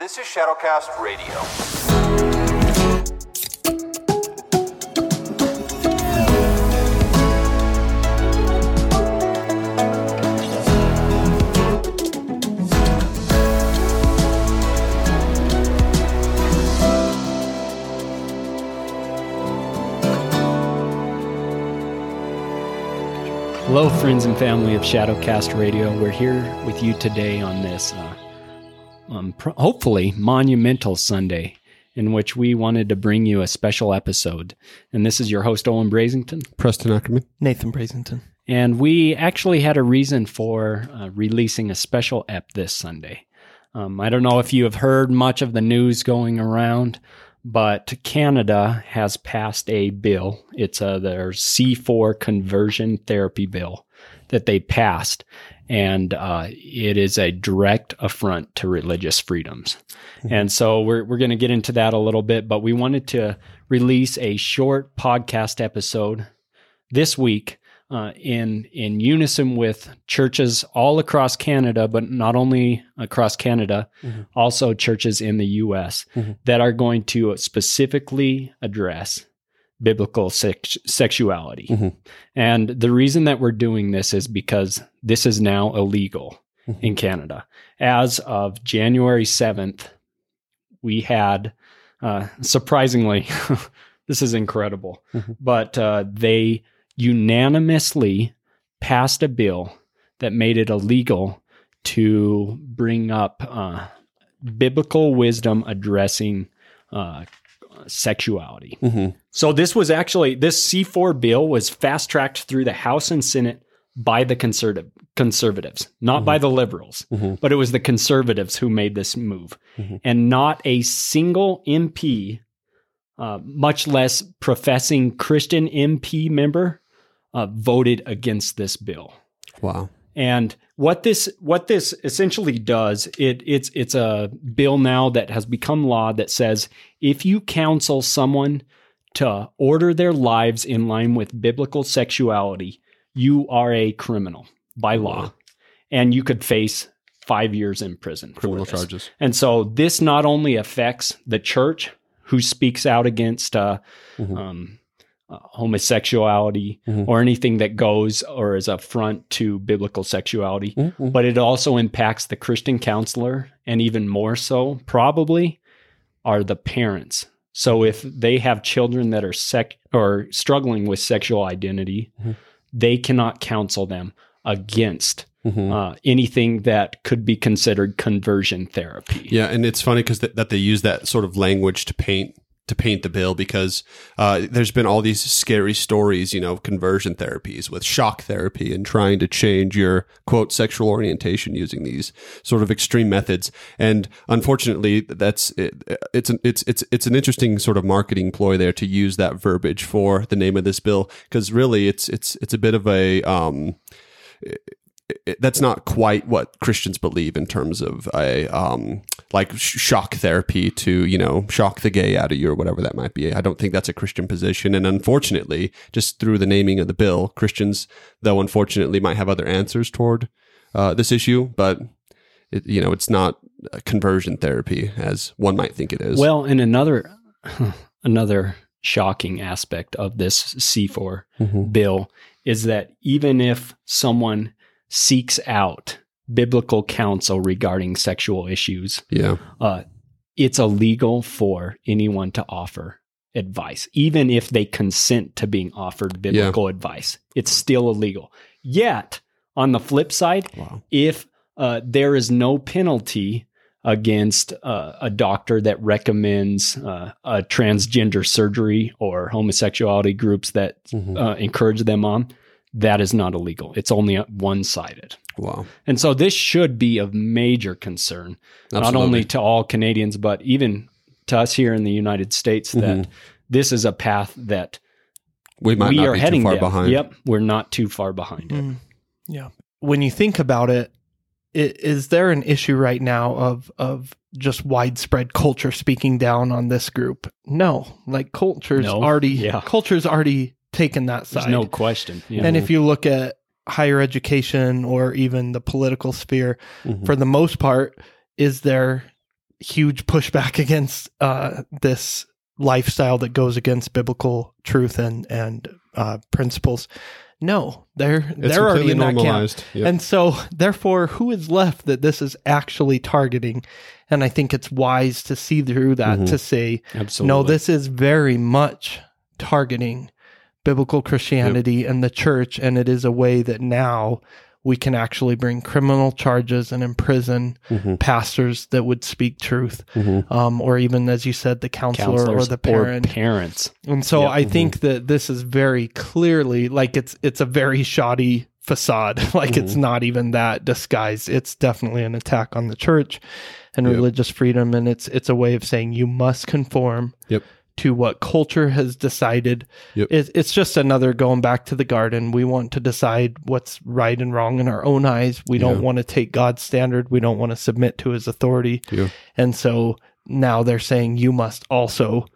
This is Shadowcast Radio. Hello, friends and family of Shadowcast Radio. We're here with you today on this, uh, um, pr- hopefully, monumental Sunday, in which we wanted to bring you a special episode. And this is your host, Owen Brazington. Preston Ackerman. Nathan Brasington. And we actually had a reason for uh, releasing a special ep this Sunday. Um, I don't know if you have heard much of the news going around, but Canada has passed a bill. It's uh, their C4 conversion therapy bill that they passed. And uh, it is a direct affront to religious freedoms. And so we're, we're going to get into that a little bit, but we wanted to release a short podcast episode this week uh, in in unison with churches all across Canada, but not only across Canada, Mhm. also churches in the U.S. Mhm. that are going to specifically address biblical sex- sexuality. Mhm. And the reason that we're doing this is because this is now illegal Mhm. in Canada. As of January seventh, we had uh, surprisingly, this is incredible, Mhm. but uh, they unanimously passed a bill that made it illegal to bring up uh, biblical wisdom addressing uh, sexuality. hmm So this was actually this C4 bill was fast tracked through the House and Senate by the conservative conservatives, not by the liberals, Mhm. but it was the conservatives who made this move, Mhm. and not a single MP, uh, much less professing Christian MP member, uh, voted against this bill. Wow. And what this what this essentially does, it it's it's a bill now that has become law that says if you counsel someone to order their lives in line with biblical sexuality, you are a criminal by law. And you could face five years in prison. Criminal charges. And so this not only affects the church who speaks out against uh, Mhm. um, uh, homosexuality Mhm. or anything that goes or is a front to biblical sexuality, Mhm. but it also impacts the Christian counselor, and even more so, probably, are the parents. So if they have children that are sec or struggling with sexual identity, Mhm. they cannot counsel them against Mhm. uh, anything that could be considered conversion therapy. Yeah, and it's funny because th- that they use that sort of language to paint to paint the bill because uh, there's been all these scary stories, you know, conversion therapies with shock therapy and trying to change your quote sexual orientation using these sort of extreme methods. And unfortunately, that's it, it's an it's it's it's an interesting sort of marketing ploy there to use that verbiage for the name of this bill because really it's it's it's a bit of a um, it, that's not quite what Christians believe in terms of a um, like sh- shock therapy to you know shock the gay out of you or whatever that might be. I don't think that's a Christian position, and unfortunately, just through the naming of the bill, Christians, though unfortunately, might have other answers toward uh, this issue, but it, you know it's not conversion therapy as one might think it is. Well, and another another shocking aspect of this C4 Mhm. bill is that even if someone seeks out biblical counsel regarding sexual issues, yeah, uh, it's illegal for anyone to offer advice, even if they consent to being offered biblical advice. It's still illegal. Yet, on the flip side, wow, if uh, there is no penalty against uh, a doctor that recommends uh, a transgender surgery or homosexuality groups that Mhm. uh, encourage them on, that is not illegal. It's only one sided. Wow, And so this should be of major concern, not only to all Canadians, but even to us here in the United States, that Mhm. this is a path that we might we not are be heading too far down. behind. Yep, we're not too far behind it. Mm, yeah. When you think about it, i- is there an issue right now of of just widespread culture speaking down on this group? No, like culture's No. already Yeah. culture's already taken that There's side. no question. Yeah. And if you look at higher education or even the political sphere, Mhm. for the most part, is there huge pushback against uh, this lifestyle that goes against biblical truth and and uh, principles. No, they're It's they're already in that camp. normalized. Yep. And so, therefore, who is left that this is actually targeting? And I think it's wise to see through that Mhm. to say, Absolutely. no, this is very much targeting biblical Christianity and the church. And it is a way that now we can actually bring criminal charges and imprison Mhm. pastors that would speak truth, Mhm. um, or even, as you said, the counselor or the parent. parents. And so Yep. I think that this is very clearly like it's it's a very shoddy facade. like it's not even that disguised. It's definitely an attack on the church and Yep. religious freedom and it's it's a way of saying you must conform Yep. To what culture has decided. Yep. It, it's just another going back to the garden. We want to decide what's right and wrong in our own eyes. We don't Yeah. want to take God's standard. We don't want to submit to his authority. Yeah. And so now they're saying you must also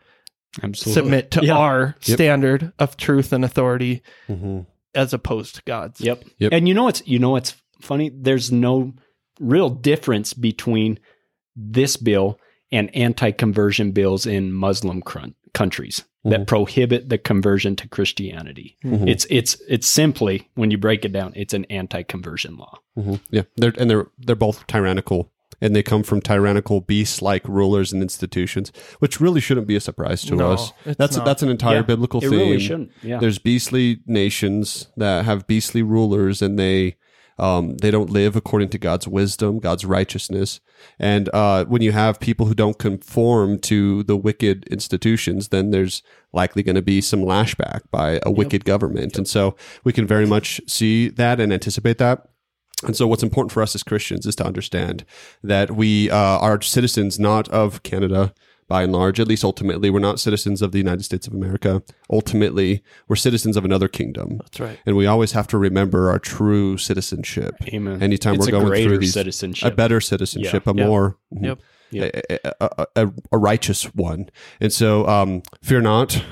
Absolutely. submit to Yeah. our Yep. standard of truth and authority Mhm. as opposed to God's. Yep. Yep. And you know what's you know what's funny? There's no real difference between this bill and anti-conversion bills in Muslim crun- countries that prohibit the conversion to Christianity. Mhm. It's it's it's simply when you break it down, it's an anti-conversion law. Mhm. Yeah, they're and they're they're both tyrannical, and they come from tyrannical beasts like rulers and institutions, which really shouldn't be a surprise to No, us. That's not. that's an entire Yeah, biblical It theme. really shouldn't. Yeah. There's beastly nations that have beastly rulers, and they um, they don't live according to God's wisdom, God's righteousness. And uh, when you have people who don't conform to the wicked institutions, then there's likely going to be some lashback by a wicked government. And so we can very much see that and anticipate that. And so, what's important for us as Christians is to understand that we uh, are citizens not of Canada by and large, at least ultimately. We're not citizens of the United States of America. Ultimately, we're citizens of another kingdom. That's right. And we always have to remember our true citizenship. Amen. Anytime It's we're a going greater through these, citizenship. a better citizenship, Yeah. a Yep. more Yep. Yep. a, a, a, a righteous one. And so, um, fear not.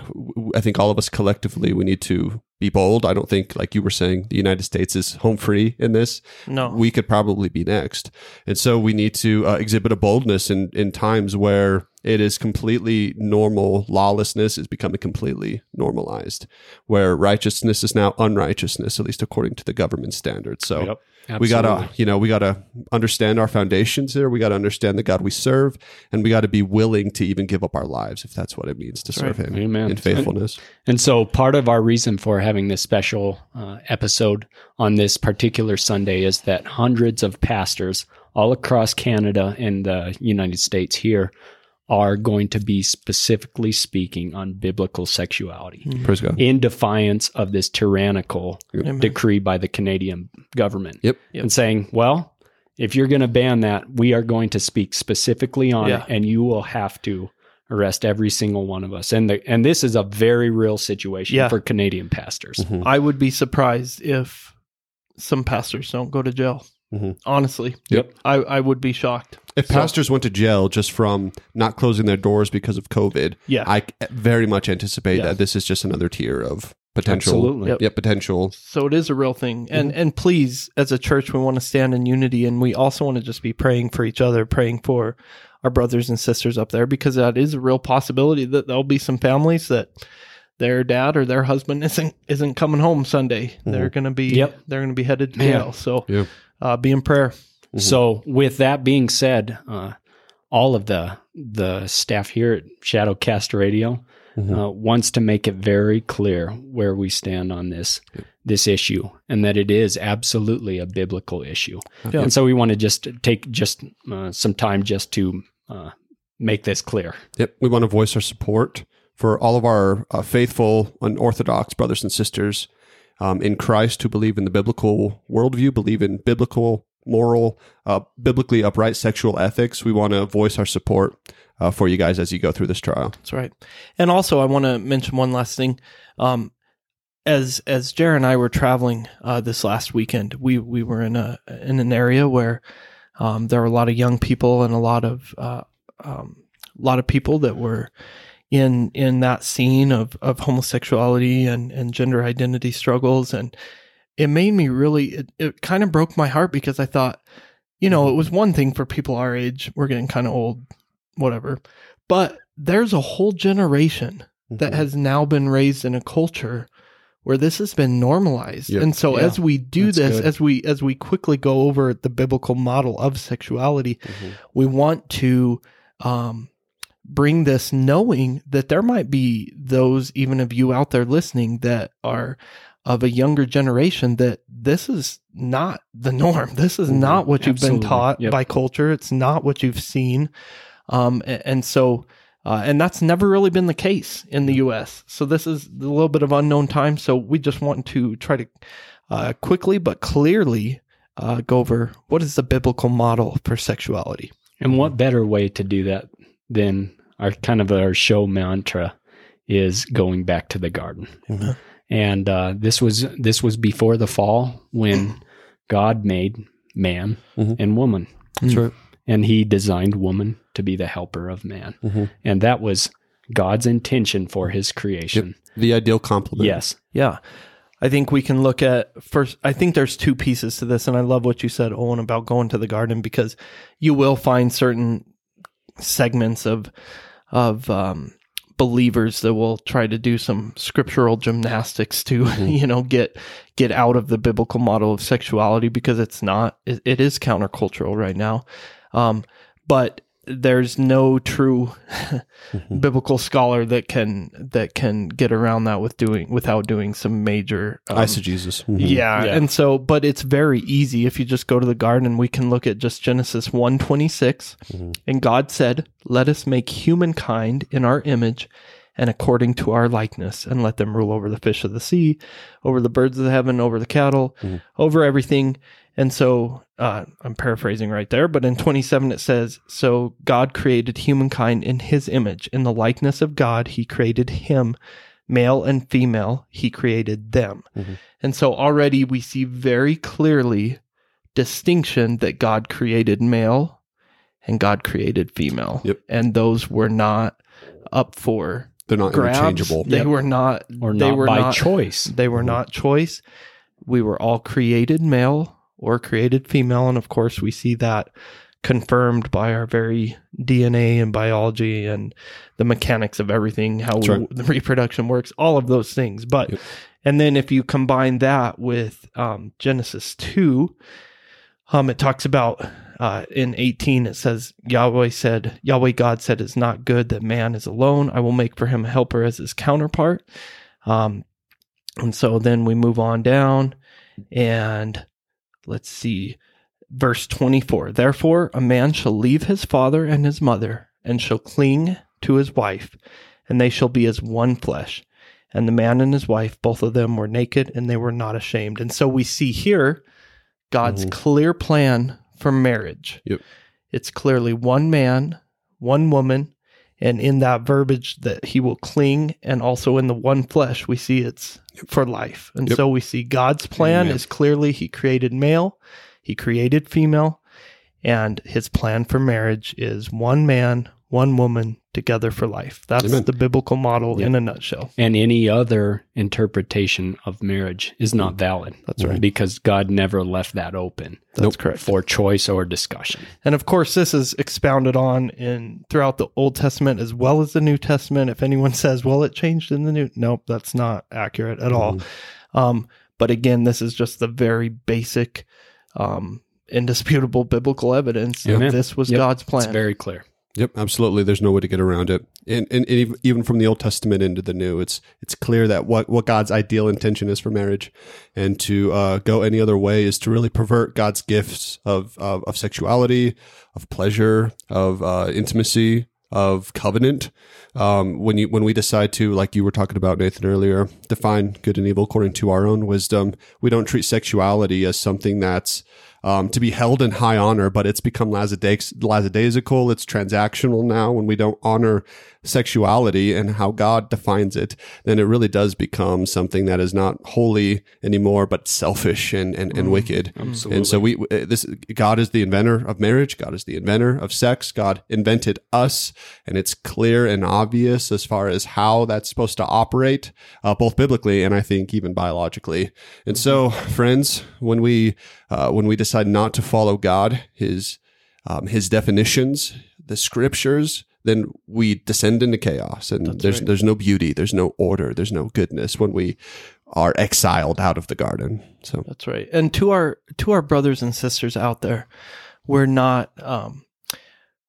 I think all of us collectively we need to be bold. I don't think, like you were saying, the United States is home free in this. No. We could probably be next. And so we need to uh, exhibit a boldness in, in times where it is completely normal. Lawlessness is becoming completely normalized, where righteousness is now unrighteousness, at least according to the government standards. So Yep. we gotta, you know, we gotta understand our foundations here. We gotta understand the God we serve, and we gotta be willing to even give up our lives if that's what it means to serve Him Amen. in faithfulness. And so, part of our reason for having this special uh, episode on this particular Sunday is that hundreds of pastors all across Canada and the United States here are going to be specifically speaking on biblical sexuality Praise God. in defiance of this tyrannical Amen. decree by the Canadian government. Yep. And saying, well, if you're going to ban that, we are going to speak specifically on Yeah. it, and you will have to arrest every single one of us. And the, and this is a very real situation Yeah. for Canadian pastors. Mhm. I would be surprised if some pastors don't go to jail. Mhm. Honestly. Yep. I, I would be shocked. If pastors went to jail just from not closing their doors because of COVID, Yeah. I very much anticipate Yeah. that this is just another tier of potential. Absolutely. Yep. Yeah, potential. So it is a real thing. And and please, as a church, we want to stand in unity and we also want to just be praying for each other, praying for our brothers and sisters up there, because that is a real possibility that there'll be some families that their dad or their husband isn't isn't coming home Sunday. They're gonna be Yep. they're gonna be headed to Man. jail. So Yeah. uh, be in prayer. So, with that being said, uh, all of the the staff here at Shadowcast Radio uh, wants to make it very clear where we stand on this this issue, and that it is absolutely a biblical issue. Yeah. And so, we want to just take just uh, some time just to uh, make this clear. Yep. We want to voice our support for all of our uh, faithful and orthodox brothers and sisters um, in Christ who believe in the biblical worldview, believe in biblical, moral, uh, biblically upright sexual ethics. We want to voice our support uh, for you guys as you go through this trial. That's right. And also, I want to mention one last thing. Um, as as Jared and I were traveling uh, this last weekend, we we were in a in an area where um, there were a lot of young people and a lot of uh, um, a lot of people that were in in that scene of of homosexuality and and gender identity struggles, and it made me really it, it kind of broke my heart because I thought, you know, it was one thing for people our age, we're getting kind of old whatever. But there's a whole generation that Mhm. has now been raised in a culture where this has been normalized. Yep. And so Yeah. as we do That's this, good. as we as we quickly go over the biblical model of sexuality, Mhm. we want to um, bring this knowing that there might be those even of you out there listening that are of a younger generation that this is not the norm. This is Mhm. not what you've been taught Yep. by culture. It's not what you've seen. Um, a- and, so, uh, and that's never really been the case in the U.S. So this is a little bit of unknown time. So we just want to try to uh, quickly but clearly uh, go over what is the biblical model for sexuality. And what better way to do that than our kind of our show mantra is going back to the garden. Mhm. And uh, this was this was before the fall when God made man Mhm. and woman, That's right. and He designed woman to be the helper of man, Mhm. and that was God's intention for His creation. The ideal complement. Yes, Yeah. I think we can look at first. I think there's two pieces to this, and I love what you said, Owen, about going to the garden because you will find certain segments of of um, believers that will try to do some scriptural gymnastics to you know get get out of the biblical model of sexuality because it's not it, it is countercultural right now. Um, but there's no true biblical scholar that can that can get around that with doing without doing some major um, Eisegesis. Mhm. yeah, Yeah. and so but it's very easy if you just go to the garden and we can look at just Genesis 126 Mhm. and God said, "Let us make humankind in our image and according to our likeness and let them rule over the fish of the sea, over the birds of the heaven, over the cattle, Mhm. over everything." And so uh, I'm paraphrasing right there, but in 27 it says, So God created humankind in his image. In the likeness of God, he created him, male and female, he created them. Mhm. And so already we see very clearly distinction that God created male and God created female. Yep. And those were not up for They're not grabs. interchangeable. They Yep. were not or they not were by not choice. they were Mhm. not choice. We were all created male or created female. And of course, we see that confirmed by our very DNA and biology and the mechanics of everything, how That's right. the reproduction works, all of those things. But, Yep. and then if you combine that with um, Genesis 2, um, it talks about uh, in 18, it says, Yahweh said, Yahweh God said, It's not good that man is alone. I will make for him a helper as his counterpart. Um, and so then we move on down and let's see, verse 24. Therefore, a man shall leave his father and his mother and shall cling to his wife, and they shall be as one flesh. And the man and his wife, both of them were naked and they were not ashamed. And so we see here God's Mhm. clear plan for marriage. Yep. It's clearly one man, one woman, and in that verbiage that he will cling and also in the one flesh we see it's for life and Yep. so we see god's plan Amen. is clearly he created male he created female and his plan for marriage is one man one woman together for life that's Amen. the biblical model in a nutshell and any other interpretation of marriage is not valid. That's right. Because God never left that open that's Nope. correct for choice or discussion. And of course, this is expounded on in throughout the Old Testament as well as the New Testament. If anyone says, "Well, it changed in the New," nope, that's not accurate at all. Um, but again, this is just the very basic, um, indisputable biblical evidence that Amen. this was Yep. God's It's plan. very clear. Yep, absolutely. There's no way to get around it. And, and, and even from the Old Testament into the New, it's it's clear that what, what God's ideal intention is for marriage, and to uh, go any other way is to really pervert God's gifts of of, of sexuality, of pleasure, of uh, intimacy, of covenant. Um, when you when we decide to, like you were talking about Nathan earlier, define good and evil according to our own wisdom, we don't treat sexuality as something that's um, to be held in high honor, but it's become lackadaisical. It's transactional now. When we don't honor sexuality and how God defines it, then it really does become something that is not holy anymore, but selfish and, and, and wicked. Absolutely. And so we uh, this God is the inventor of marriage. God is the inventor of sex. God invented us, and it's clear and obvious as far as how that's supposed to operate, uh, both biblically and I think even biologically. And so, friends, when we uh, when we decide not to follow God, His um, His definitions, the scriptures, then we descend into chaos, and That's there's right. there's no beauty, there's no order, there's no goodness when we are exiled out of the garden. So That's right. And to our to our brothers and sisters out there, we're not um,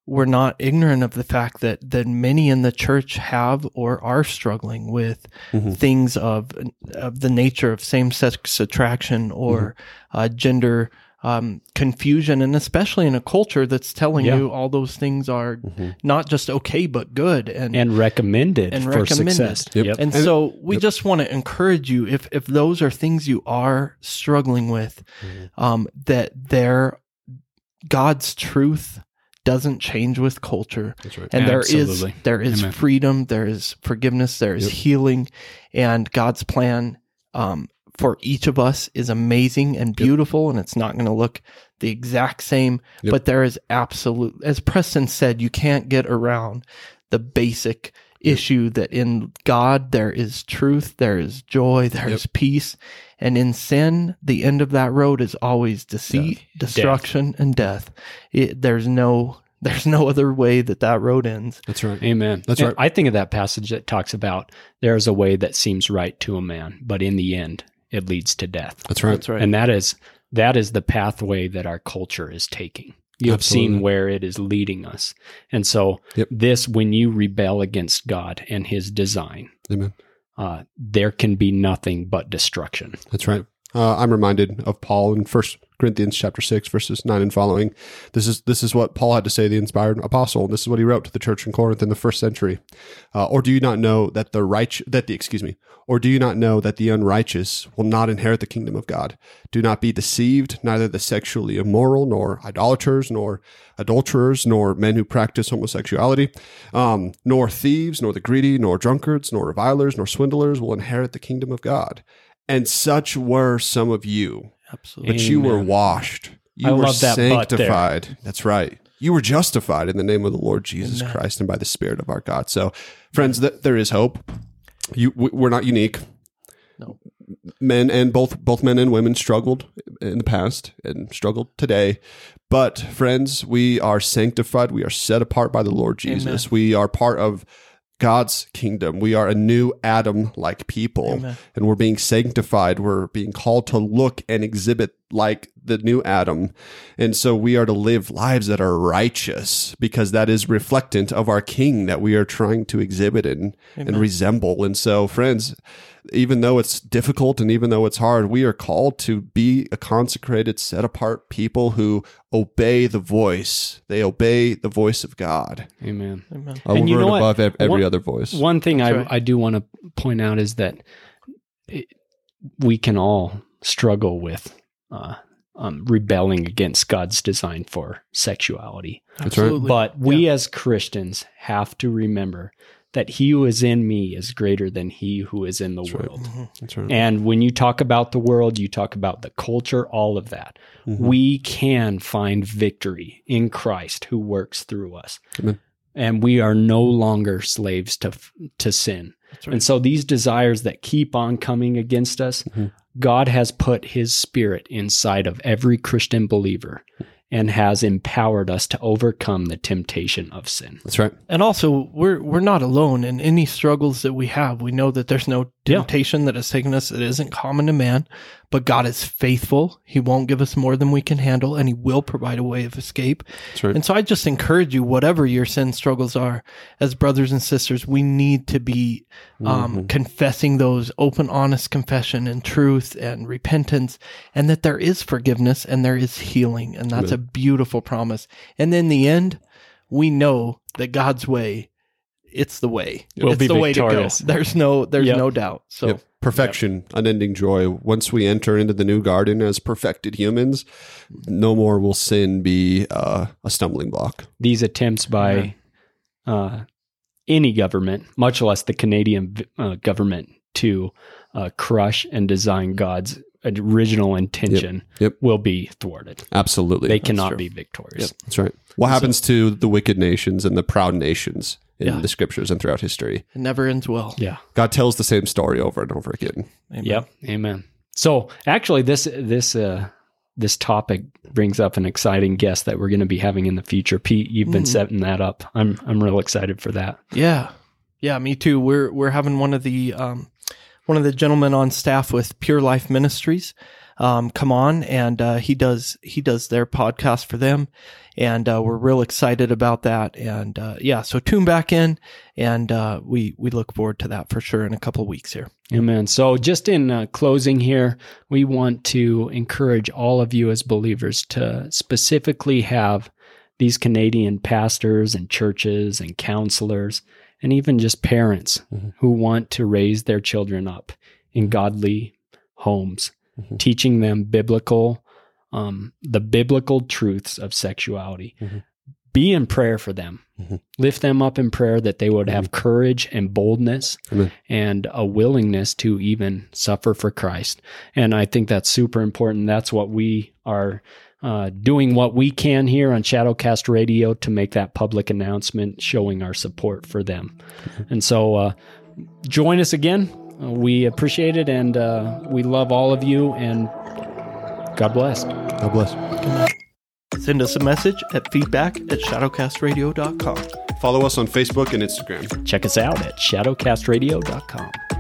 we're not ignorant of the fact that that many in the church have or are struggling with Mhm. things of of the nature of same sex attraction or uh, gender um, confusion, and especially in a culture that's telling Yeah. you all those things are Mhm. not just okay but good and and recommended And for recommended. success. Yep. and And- so we yep. just want to encourage you if if those are things you are struggling with, Mhm. um, that there God's truth doesn't change with culture. that's right. And there is Absolutely. there is Amen. freedom, there is forgiveness, there is Yep. healing, and God's plan um, for each of us is amazing and beautiful, and it's not going to look the exact same. Yep. But there is absolute, as Preston said, you can't get around the basic issue that in God there is truth, there is joy, there is Yep. peace, and in sin, the end of that road is always deceit, destruction, and death. It, there's no there's no other way that that road ends. That's right. Amen. That's And right. I think of that passage that talks about there is a way that seems right to a man, but in the end, it leads to death. That's right. That's right. And that is that is the pathway that our culture is taking. You have Absolutely. seen where it is leading us. And so Yep. this when you rebel against God and his design, Amen. uh, there can be nothing but destruction. That's right. Uh, I'm reminded of Paul in First Corinthians chapter six, verses nine and following. This is this is what Paul had to say, the inspired apostle. This is what he wrote to the church in Corinth in the first century. Uh, or do you not know that the right that the excuse me, or do you not know that the unrighteous will not inherit the kingdom of God? Do not be deceived. Neither the sexually immoral, nor idolaters, nor adulterers, nor men who practice homosexuality, um, nor thieves, nor the greedy, nor drunkards, nor revilers, nor swindlers will inherit the kingdom of God. And such were some of you, Absolutely. but you were washed. You I were love that but there. sanctified. That's right. You were justified in the name of the Lord Jesus Amen. Christ and by the Spirit of our God. So, friends, th- there is hope. You, we- we're not unique. No. Men and both both men and women struggled in the past and struggled today. But friends, we are sanctified. We are set apart by the Lord Jesus. We are part of God's kingdom. We are a new Adam like people Amen. and we're being sanctified. We're being called to look and exhibit like the new Adam. And so we are to live lives that are righteous because that is reflectant of our king that we are trying to exhibit and, and resemble. And so, friends, even though it's difficult and even though it's hard, we are called to be a consecrated, set apart people who obey the voice. They obey the voice of God Amen. Amen. over And you know what? above ev- every One- other voice. One thing I, right. I do want to point out is that it, we can all struggle with uh, um, rebelling against God's design for sexuality. That's right. Absolutely. But we as Christians have to remember that he who is in me is greater than he who is in the That's right. world. Mhm. That's right. And when you talk about the world, you talk about the culture, all of that. Mhm. We can find victory in Christ who works through us. Amen. And we are no longer slaves to to sin. That's right. And so these desires that keep on coming against us, Mhm. God has put his spirit inside of every Christian believer and has empowered us to overcome the temptation of sin. That's right. And also, we're we're not alone in any struggles that we have. We know that there's no Yeah. temptation that has taken us that isn't common to man, but God is faithful. He won't give us more than we can handle, and He will provide a way of escape. Right. And so, I just encourage you, whatever your sin struggles are, as brothers and sisters, we need to be um, Mhm. confessing those open, honest confession and truth and repentance, and that there is forgiveness and there is healing, and that's a beautiful promise. And in the end, we know that God's way, it's the way. We'll it's be the way to victorious. go. There's no, there's Yep. no doubt. So Yep. Perfection, unending joy. Once we enter into the new garden as perfected humans, no more will sin be uh, a stumbling block. These attempts by uh, any government, much less the Canadian uh, government, to uh, crush and design God's original intention Yep. will be thwarted. Absolutely. They cannot be victorious. That's right. What happens to the wicked nations and the proud nations in Yeah. the scriptures and throughout history? it never ends well. Yeah. God tells the same story over and over again. Amen. Yep. Amen. So actually, this this uh, this topic brings up an exciting guest that we're going to be having in the future. Pete, you've been Mhm. setting that up. I'm I'm real excited for that. Yeah, yeah, me too. We're we're having one of the um, one of the gentlemen on staff with Pure Life Ministries um, come on, and uh, he does he does their podcast for them, and uh, we're real excited about that. And uh, yeah, so tune back in, and uh, we we look forward to that for sure in a couple of weeks here. Amen. So, just in uh, closing here, we want to encourage all of you as believers to specifically have these Canadian pastors and churches and counselors and even just parents Mhm. who want to raise their children up in godly homes, Mhm. teaching them biblical, um, the biblical truths of sexuality. Mhm. Be in prayer for them. Mhm. Lift them up in prayer that they would have courage and boldness Amen. and a willingness to even suffer for Christ. And I think that's super important. That's what we are uh, doing what we can here on Shadowcast Radio to make that public announcement showing our support for them. And so uh, join us again. Uh, we appreciate it and uh, we love all of you and God bless. God bless. Send us a message at feedback at shadowcastradio.com. Follow us on Facebook and Instagram. Check us out at shadowcastradio.com.